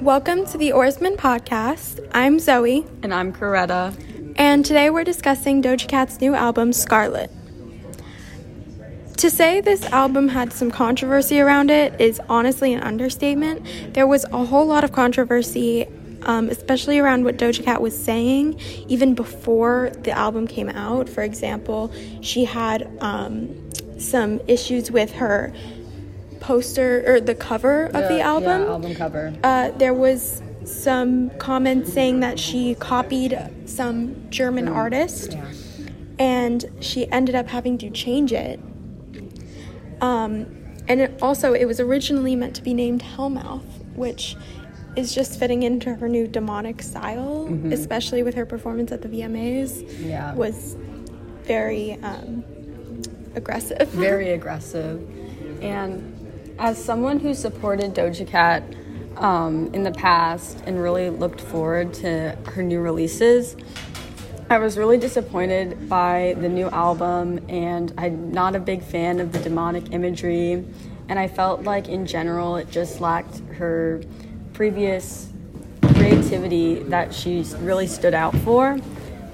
Welcome to the Oarsman Podcast. I'm Zoe, And I'm Coretta. and today we're discussing Doja Cat's new album, Scarlet. To say this album had some controversy around it is honestly an understatement. There was a whole lot of controversy, um, especially around what Doja Cat was saying, even before the album came out. For example, she had um, some issues with her poster or the cover of the album. Yeah, album cover. Uh, there was some comments saying that she copied some German artist Yeah. and she ended up having to change it. Um, and it also, it was originally meant to be named Hellmouth, which is just fitting into her new demonic style, especially with her performance at the VMAs. Yeah. Was very um, aggressive. Very aggressive. And as someone who supported Doja Cat um, in the past and really looked forward to her new releases, I was really disappointed by the new album, and I'm not a big fan of the demonic imagery. And I felt like, in general, it just lacked her previous creativity that she really stood out for.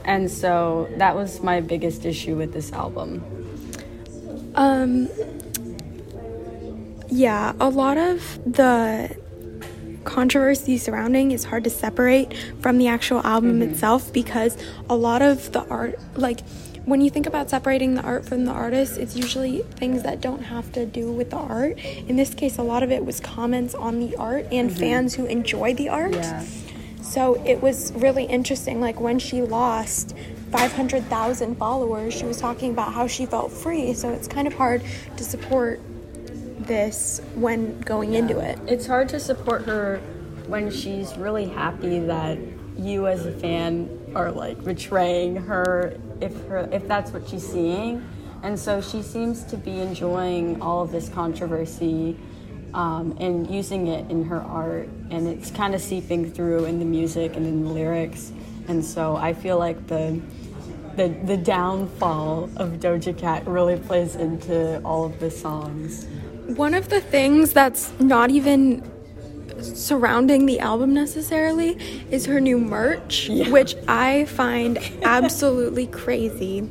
And so that was my biggest issue with this album. Um, yeah, a lot of the controversy surrounding is hard to separate from the actual album mm-hmm. itself because a lot of the art, like when you think about separating the art from the artist, it's usually things that don't have to do with the art. In this case, a lot of it was comments on the art and mm-hmm. fans who enjoy the art. Yeah. So it was really interesting. Like when she lost 500,000 followers, she was talking about how she felt free. So it's kind of hard to support this when going into it. It's hard to support her when she's really happy that you as a fan are like betraying her if her if that's what she's seeing. And so she seems to be enjoying all of this controversy um, and using it in her art, and it's kind of seeping through in the music and in the lyrics. And so I feel like the the, the downfall of Doja Cat really plays into all of the songs. One of the things that's not even surrounding the album necessarily is her new merch, which I find absolutely crazy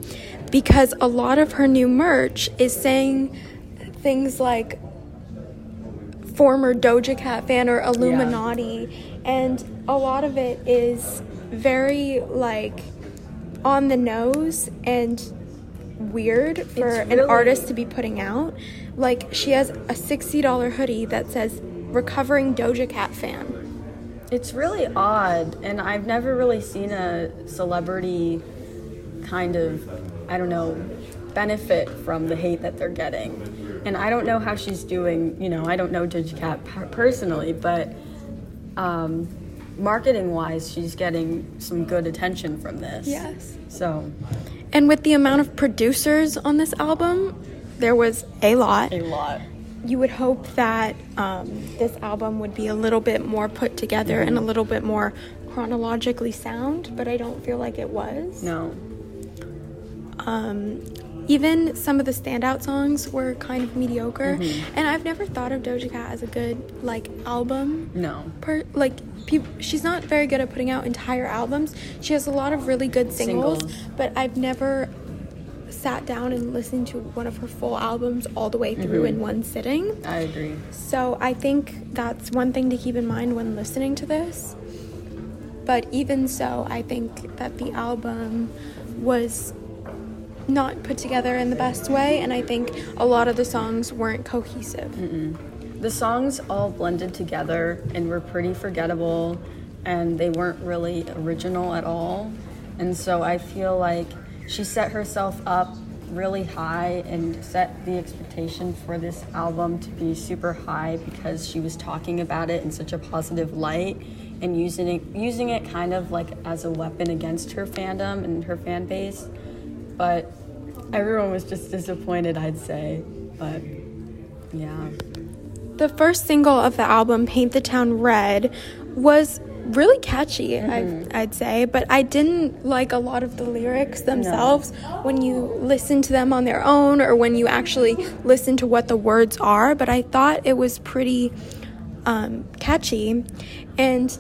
because a lot of her new merch is saying things like former Doja Cat fan or Illuminati, and a lot of it is very like on the nose and weird for It's an artist to be putting out. Like she has a $60 hoodie that says recovering Doja Cat fan. It's really odd, and I've never really seen a celebrity kind of, I don't know, benefit from the hate that they're getting. And I don't know how she's doing, you know, I don't know Doja Cat per- personally, but um, marketing wise, she's getting some good attention from this. Yes. So, And with the amount of producers on this album, there was a lot. a lot. You would hope that um, this album would be a little bit more put together and a little bit more chronologically sound, but I don't feel like it was. No. Um, even some of the standout songs were kind of mediocre, and I've never thought of Doja Cat as a good like album. No. Per, like peop she's not very good at putting out entire albums. She has a lot of really good singles, Singles. but I've never sat down and listened to one of her full albums all the way through mm-hmm. in one sitting. I agree. So I think that's one thing to keep in mind when listening to this. But even so, I think that the album was not put together in the best way, and I think a lot of the songs weren't cohesive. The songs all blended together and were pretty forgettable, and they weren't really original at all. And so I feel like she set herself up really high and set the expectation for this album to be super high because she was talking about it in such a positive light and using it using it kind of like as a weapon against her fandom and her fan base. But everyone was just disappointed, I'd say. But yeah. The first single of the album, Paint the Town Red, was really catchy, I, I'd say, but I didn't like a lot of the lyrics themselves. When you listen to them on their own or when you actually listen to what the words are. But I thought it was pretty um, catchy. And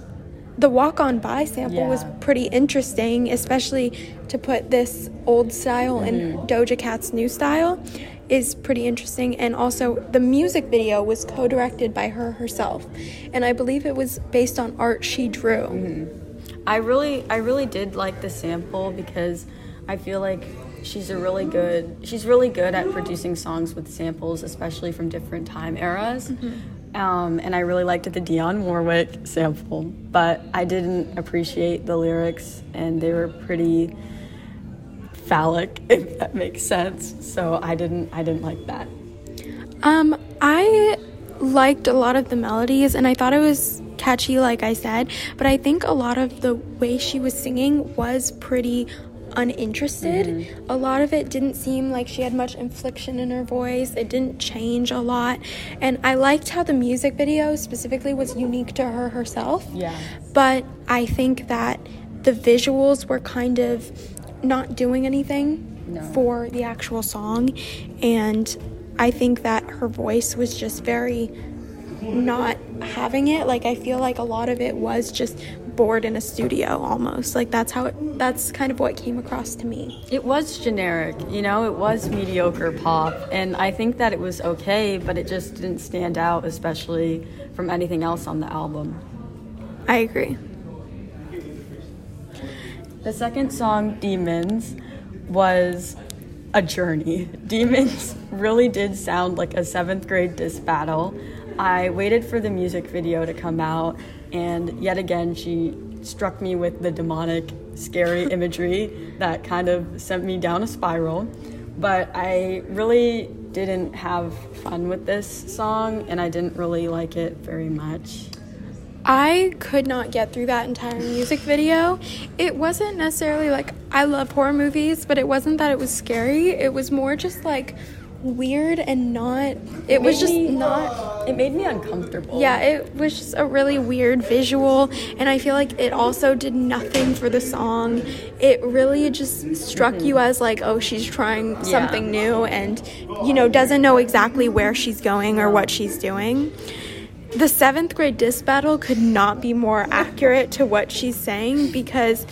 the walk on by sample was pretty interesting, especially to put this old style in Doja Cat's new style is pretty interesting. And also, the music video was co directed by her herself. And I believe it was based on art she drew. I really, I really did like the sample because I feel like she's a really good, she's really good at producing songs with samples, especially from different time eras. Um, and I really liked the Dionne Warwick sample, but I didn't appreciate the lyrics, and they were pretty phallic, if that makes sense. So I didn't, I didn't like that. Um, I liked a lot of the melodies and I thought it was catchy, like I said, but I think a lot of the way she was singing was pretty uninterested. A lot of it didn't seem like she had much inflection in her voice. It didn't change a lot. And I liked how the music video specifically was unique to her herself. Yeah. But I think that the visuals were kind of not doing anything No. for the actual song. And I think that her voice was just very not having it. Like, I feel like a lot of it was just bored in a studio almost. Like, that's how it, that's kind of what came across to me. It was generic, you know, it was mediocre pop, and I think that it was okay, but it just didn't stand out, especially from anything else on the album. I agree. The second song, Demons, was a journey. Demons really did sound like a seventh grade diss battle. I waited for the music video to come out, and yet again, she struck me with the demonic, scary imagery that kind of sent me down a spiral. But I really didn't have fun with this song, and I didn't really like it very much. I could not get through that entire music video. It wasn't necessarily like I love horror movies, but it wasn't that it was scary. It was more just like weird and not it was just me- not It made me uncomfortable. yeah, it was just a really weird visual and I feel like it also did nothing for the song. It really just struck mm-hmm. you as like, oh, she's trying something new and you know, doesn't know exactly where she's going or what she's doing. The seventh grade disc battle could not be more accurate to what she's saying because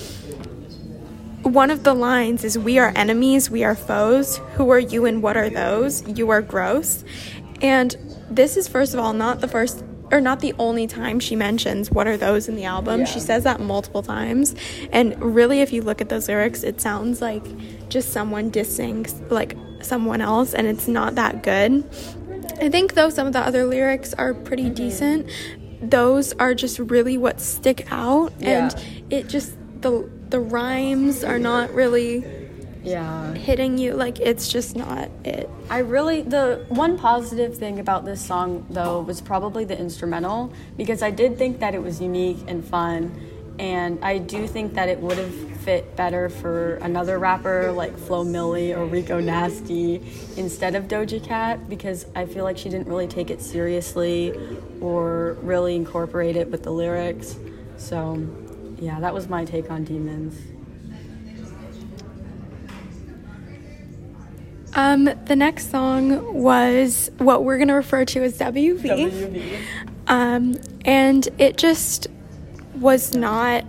one of the lines is We are enemies, we are foes. Who are you and what are those? You are gross. And this is, first of all, not the first or not the only time she mentions what are those in the album. She says that multiple times. And really, if you look at those lyrics, it sounds like just someone dissing like someone else, and it's not that good. I think though some of the other lyrics are pretty mm-hmm. decent, those are just really what stick out and it just the the rhymes are not really Yeah. hitting you like it's just not it. I really the one positive thing about this song though was probably the instrumental because I did think that it was unique and fun and I do think that it would have fit better for another rapper like Flo Milli or Rico Nasty instead of Doja Cat because I feel like she didn't really take it seriously or really incorporate it with the lyrics. So, yeah, that was my take on Demons. Um the next song was what we're going to refer to as WV. Um and it just was not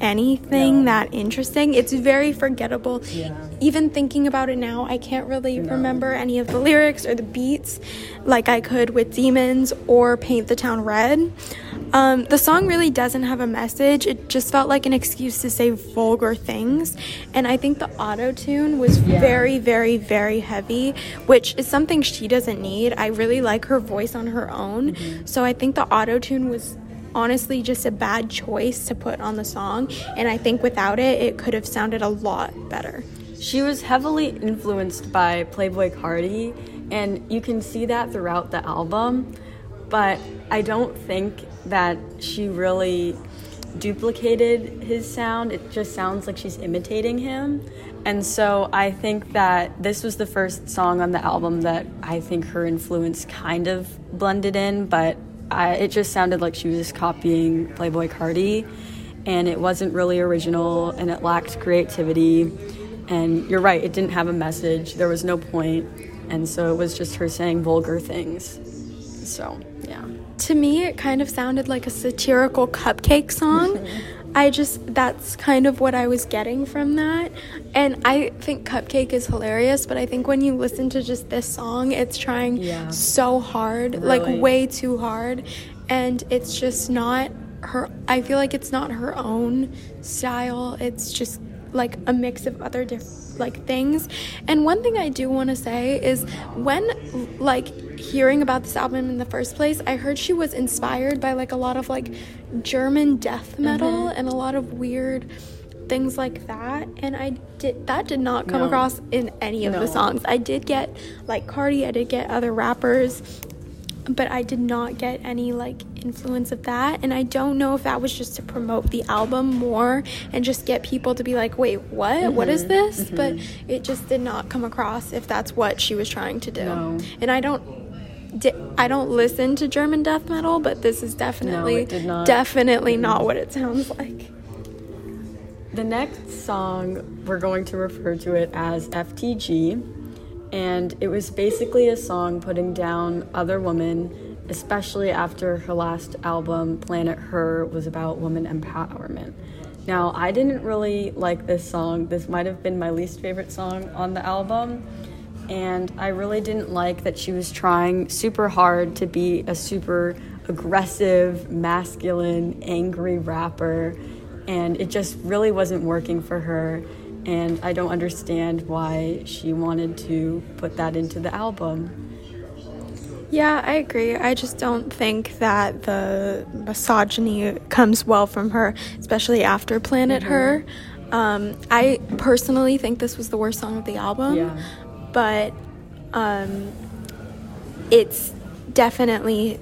anything No. that interesting. It's very forgettable. Yeah. Even thinking about it now, I can't really remember any of the lyrics or the beats like I could with Demons or Paint the Town Red. Um, the song really doesn't have a message. It just felt like an excuse to say vulgar things. And I think the auto tune was Yeah. very, very, very heavy, which is something she doesn't need. I really like her voice on her own. So I think the auto tune was honestly just a bad choice to put on the song. And I think without it, it could have sounded a lot better. She was heavily influenced by Playboi Carti, and you can see that throughout the album. But I don't think that she really duplicated his sound. It just sounds like she's imitating him. And so I think that this was the first song on the album that I think her influence kind of blended in, but I, it just sounded like she was copying Playboi Carti. And it wasn't really original and it lacked creativity. And you're right, it didn't have a message. There was no. And so it was just her saying vulgar things. So, yeah. to me, it kind of sounded like a satirical CupcakKe song. I just, that's kind of what I was getting from that. And I think CupcakKe is hilarious, but I think when you listen to just this song, it's trying Yeah. so hard, Really. like way too hard. And it's just not her, I feel like it's not her own style. It's just like a mix of other different like things. And one thing I do want to say is when like hearing about this album in the first place, I heard she was inspired by like a lot of like German death metal mm-hmm. and a lot of weird things like that and I did that did not come No. across in any of No. the songs. I did get like Carti, I did get other rappers, but I did not get any like influence of that. And I don't know if that was just to promote the album more and just get people to be like, wait, what? What is mm-hmm. this? Mm-hmm. But it just did not come across if that's what she was trying to do. No. And I don't. I don't listen to German death metal, but this is definitely, not. definitely not what it sounds like. The next song, we're going to refer to it as FTG, and it was basically a song putting down other women, especially after her last album, Planet Her, was about woman empowerment. Now, I didn't really like this song. This might have been my least favorite song on the album. And I really didn't like that she was trying super hard to be a super aggressive, masculine, angry rapper. And it just really wasn't working for her. And I don't understand why she wanted to put that into the album. Yeah, I agree. I just don't think that the misogyny comes well from her, especially after Planet Her. Um, I personally think this was the worst song of the album, Yeah. but um, it's definitely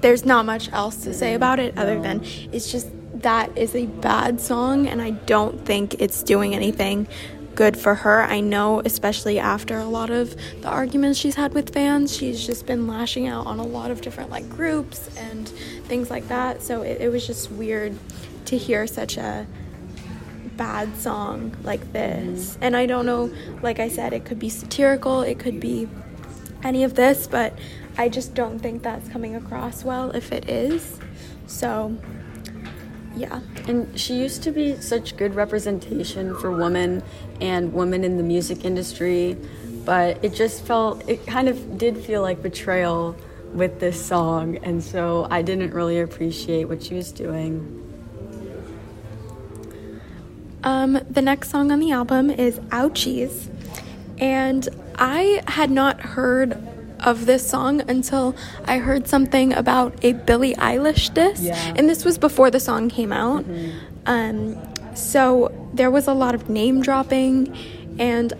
there's not much else to say about it other than it's just that is a bad song, and I don't think it's doing anything good for her. I know, especially after a lot of the arguments she's had with fans, she's just been lashing out on a lot of different like groups and things like that. So it, it was just weird to hear such a bad song like this. And I don't know, like I said, it could be satirical, it could be any of this, but I just don't think that's coming across well if it is. So, yeah. And she used to be such good representation for women and women in the music industry, but it just felt, it kind of did feel like betrayal with this song, and so I didn't really appreciate what she was doing. Um, the next song on the album is Ouchies. And I had not heard of this song until I heard something about a Billie Eilish diss. Yeah. And this was before the song came out. Um, so there was a lot of name dropping, and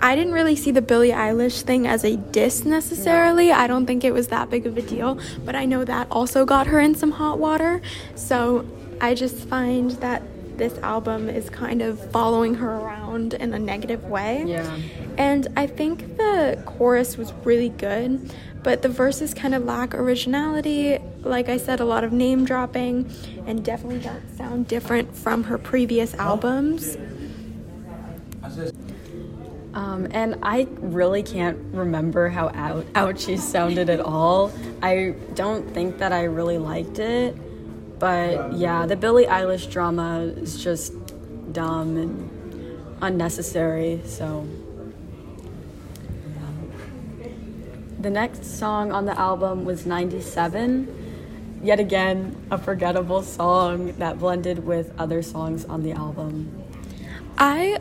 I didn't really see the Billie Eilish thing as a diss necessarily. I don't think it was that big of a deal, but I know that also got her in some hot water. So I just find that this album is kind of following her around in a negative way. Yeah. And I think the chorus was really good, but the verses kind of lack originality. Like I said, a lot of name dropping, and definitely don't sound different from her previous albums. Um, and I really can't remember how out, out she sounded at all. I don't think that I really liked it. But yeah, the Billie Eilish drama is just dumb and unnecessary, so. yeah. The next song on the album was 97. Yet again, a forgettable song that blended with other songs on the album. I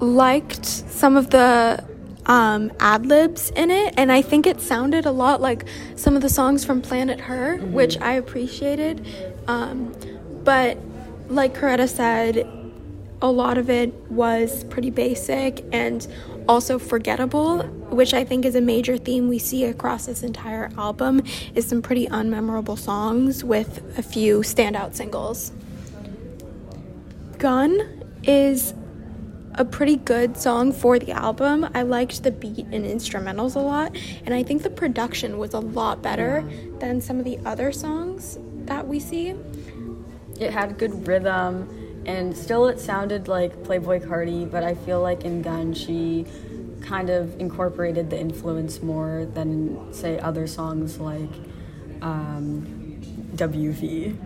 liked some of the um, ad libs in it, and I think it sounded a lot like some of the songs from Planet Her, which I appreciated. Um, but like Coretta said, a lot of it was pretty basic and also forgettable, which I think is a major theme we see across this entire album. Is some pretty unmemorable songs with a few standout singles. Gun is a pretty good song for the album. I liked the beat and instrumentals a lot, and I think the production was a lot better than some of the other songs that we see. It had good rhythm, and still it sounded like Playboi Carti, but I feel like in Gun she kind of incorporated the influence more than, say, other songs like um, WV.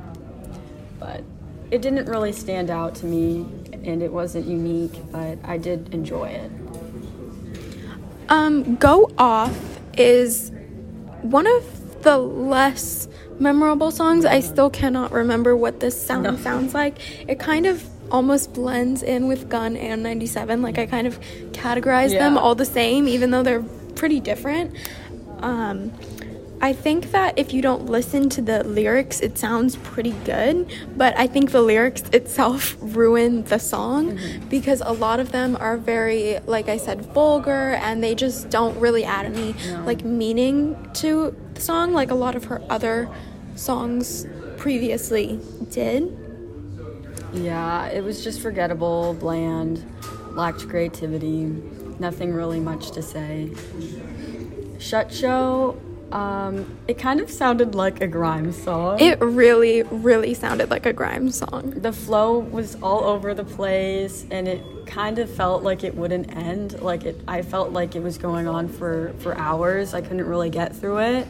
But it didn't really stand out to me and it wasn't unique, but I did enjoy it. Um, Go Off is one of the less memorable songs. I still cannot remember what this sound No. sounds like. It kind of almost blends in with Gun and 97. Like I kind of categorize them all the same, even though they're pretty different. Um, I think that if you don't listen to the lyrics, it sounds pretty good, but I think the lyrics itself ruin the song because a lot of them are very, like I said, vulgar and they just don't really add any No. like meaning to the song like a lot of her other songs previously did. Yeah, it was just forgettable, bland, lacked creativity, nothing really much to say. Shutcho, um, it kind of sounded like a grime song. It really, really sounded like a grime song. the flow was all over the place and it kind of felt like it wouldn't end. Like it i felt like it was going on for for hours. I couldn't really get through it.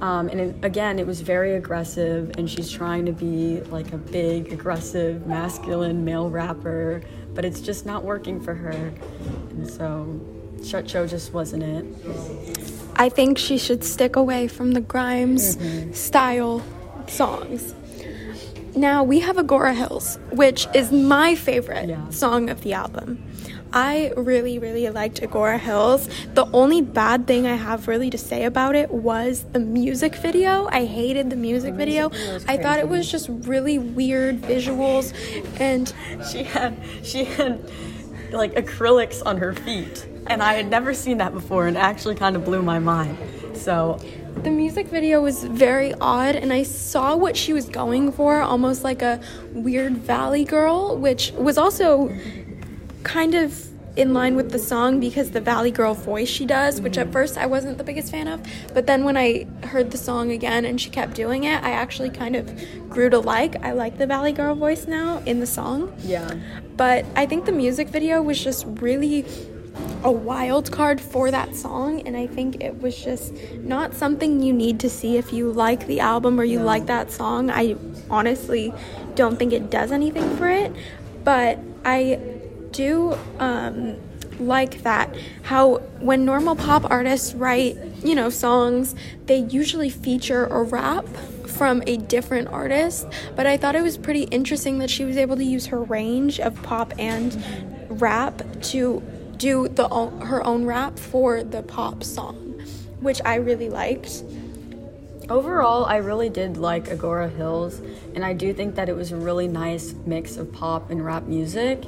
Um, and it, again it was very aggressive and she's trying to be like a big aggressive masculine male rapper but it's just not working for her. And so Shutcho just wasn't it I think she should stick away from the Grimes mm-hmm. style songs. Now we have Agora Hills, which is my favorite Yeah. song of the album. I really, really liked Agora Hills. The only bad thing I have really to say about it was the music video. I hated the music video. I thought it was just really weird visuals and she had she had like acrylics on her feet and i had never seen that before and it actually kind of blew my mind so The music video was very odd, and I saw what she was going for almost like a weird valley girl, which was also kind of in line with the song because the valley girl voice she does, which at first I wasn't the biggest fan of. But then when I heard the song again and she kept doing it, I actually kind of grew to like. I like the valley girl voice now in the song. yeah But I think the music video was just really a wild card for that song, and I think it was just not something you need to see if you like the album or you No. like that song. I honestly don't think it does anything for it, but I do um, like that how when normal pop artists write, you know, songs, they usually feature a rap from a different artist, but I thought it was pretty interesting that she was able to use her range of pop and rap to do the her own rap for the pop song, which I really liked. Overall, I really did like Agora Hills, and I do think that it was a really nice mix of pop and rap music.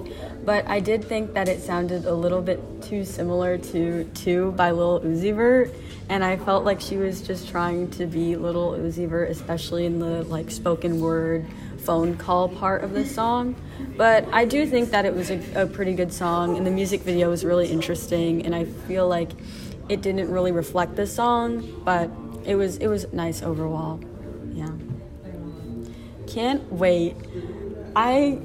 But I did think that it sounded a little bit too similar to Two by Lil Uzi Vert, and I felt like she was just trying to be Little Uzi Vert, especially in the like spoken word phone call part of the song. But I do think that it was a, a pretty good song, and the music video was really interesting, and I feel like it didn't really reflect the song, but it was it was nice overall. Yeah. Can't wait. I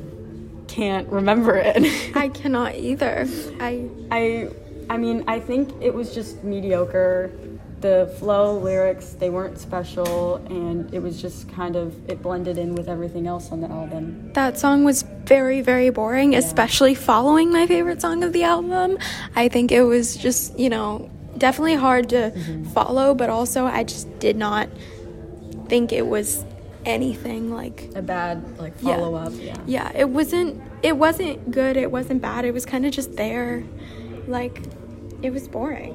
can't remember it. I cannot either. I I I mean, I think it was just mediocre. The flow, lyrics, they weren't special and it was just kind of it blended in with everything else on the album. that song was very very boring, especially following my favorite song of the album. I think it was just, you know, definitely hard to follow, but also I just did not think it was anything like A bad like Yeah. follow up, yeah. yeah, it wasn't it wasn't good, it wasn't bad. It was kind of just there. Like it was boring.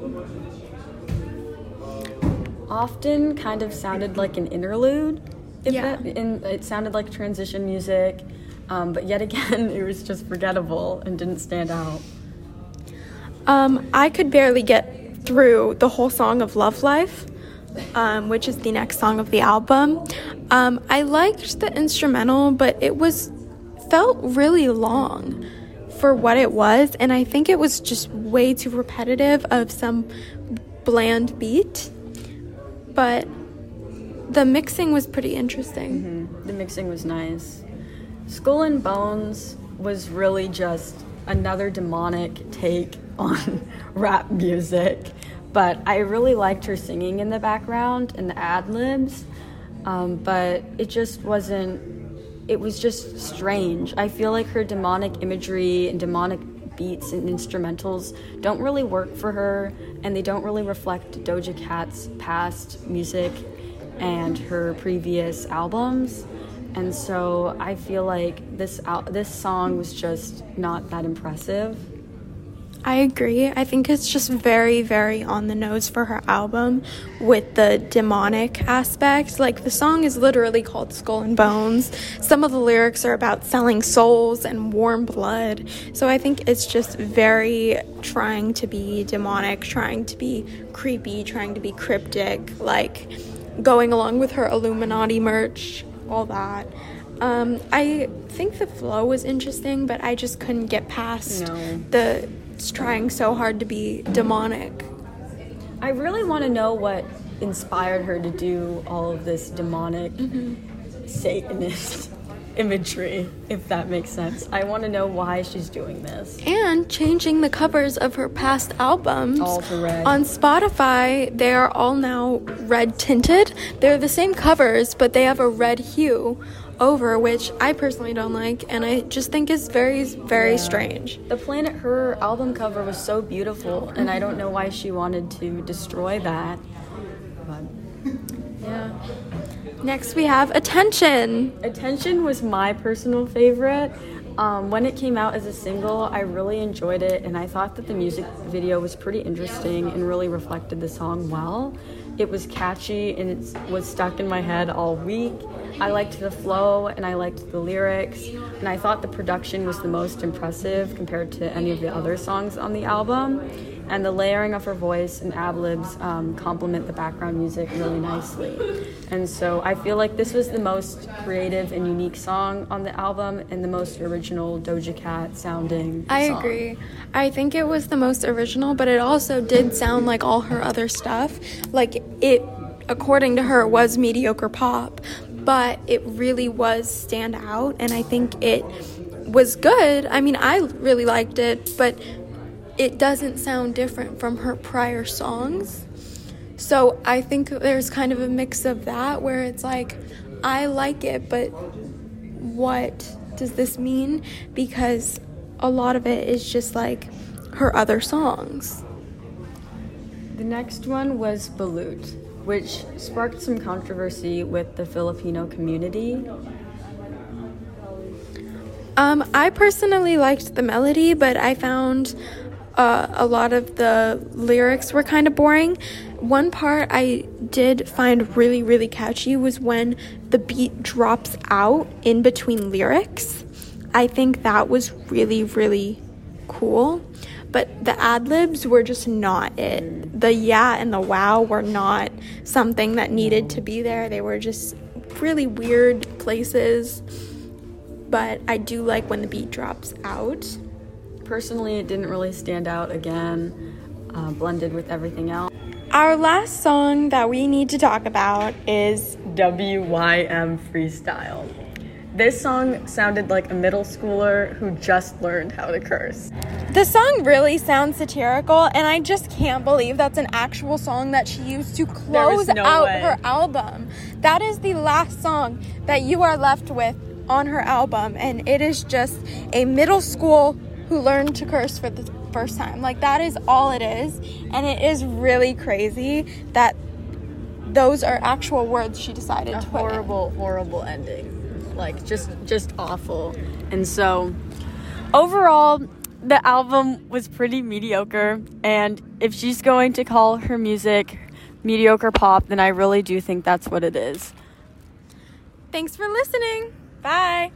often kind of sounded like an interlude. If Yeah. that, and it sounded like transition music, um, but yet again, it was just forgettable and didn't stand out. Um, I could barely get through the whole song of Love Life, um, which is the next song of the album. Um, I liked the instrumental, but it was felt really long for what it was, and I think it was just way too repetitive of some bland beat. But the mixing was pretty interesting. The mixing was nice. Skull and Bones was really just another demonic take on rap music. but I really liked her singing in the background and the ad libs. Um, but it just wasn't, it was just strange. I feel like her demonic imagery and demonic beats and instrumentals don't really work for her and they don't really reflect Doja Cat's past music and her previous albums. And so I feel like this al- this song was just not that impressive. I agree. I think it's just very, very on the nose for her album with the demonic aspect. Like, the song is literally called Skull and Bones. Some of the lyrics are about selling souls and warm blood. So, I think it's just very trying to be demonic, trying to be creepy, trying to be cryptic, like going along with her Illuminati merch, all that. Um, I think the flow was interesting, but I just couldn't get past No. the trying so hard to be demonic. I really want to know what inspired her to do all of this demonic mm-hmm. Satanist imagery, if that makes sense. I want to know why she's doing this. And changing the covers of her past albums. All to red. On Spotify, they are all now red tinted. They're the same covers, but they have a red hue over, which I personally don't like, and I just think is very, very strange. The Planet Her album cover was so beautiful, and I don't know why she wanted to destroy that. But yeah. Next, we have Attention. Attention was my personal favorite. Um, when it came out as a single, I really enjoyed it, and I thought that the music video was pretty interesting and really reflected the song well. It was catchy and it was stuck in my head all week. I liked the flow and I liked the lyrics, and I thought the production was the most impressive compared to any of the other songs on the album. And the layering of her voice and ad libs um, complement the background music really nicely. And so I feel like this was the most creative and unique song on the album and the most original Doja Cat sounding. I song. agree. I think it was the most original, but it also did sound like all her other stuff. Like it, according to her, was mediocre pop, but it really was stand out, and I think it was good. I mean, I really liked it, but it doesn't sound different from her prior songs. So I think there's kind of a mix of that where it's like, I like it, but what does this mean? Because a lot of it is just like her other songs. The next one was Balut, which sparked some controversy with the Filipino community. Um, I personally liked the melody, but I found uh, a lot of the lyrics were kind of boring. One part I did find really, really catchy was when the beat drops out in between lyrics. I think that was really, really cool. But the ad libs were just not it. The yeah and the wow were not something that needed to be there. They were just really weird places. But I do like when the beat drops out. Personally, it didn't really stand out again, uh, blended with everything else. Our last song that we need to talk about is WYM Freestyle. This song sounded like a middle schooler who just learned how to curse. The song really sounds satirical, and I just can't believe that's an actual song that she used to close no out way. her album. That is the last song that you are left with on her album, and it is just a middle school who learned to curse for the first time. Like, that is all it is, and it is really crazy that those are actual words she decided a to horrible, horrible ending. Like just, just awful. And so, overall, the album was pretty mediocre. And if she's going to call her music mediocre pop, then I really do think that's what it is. Thanks for listening. Bye.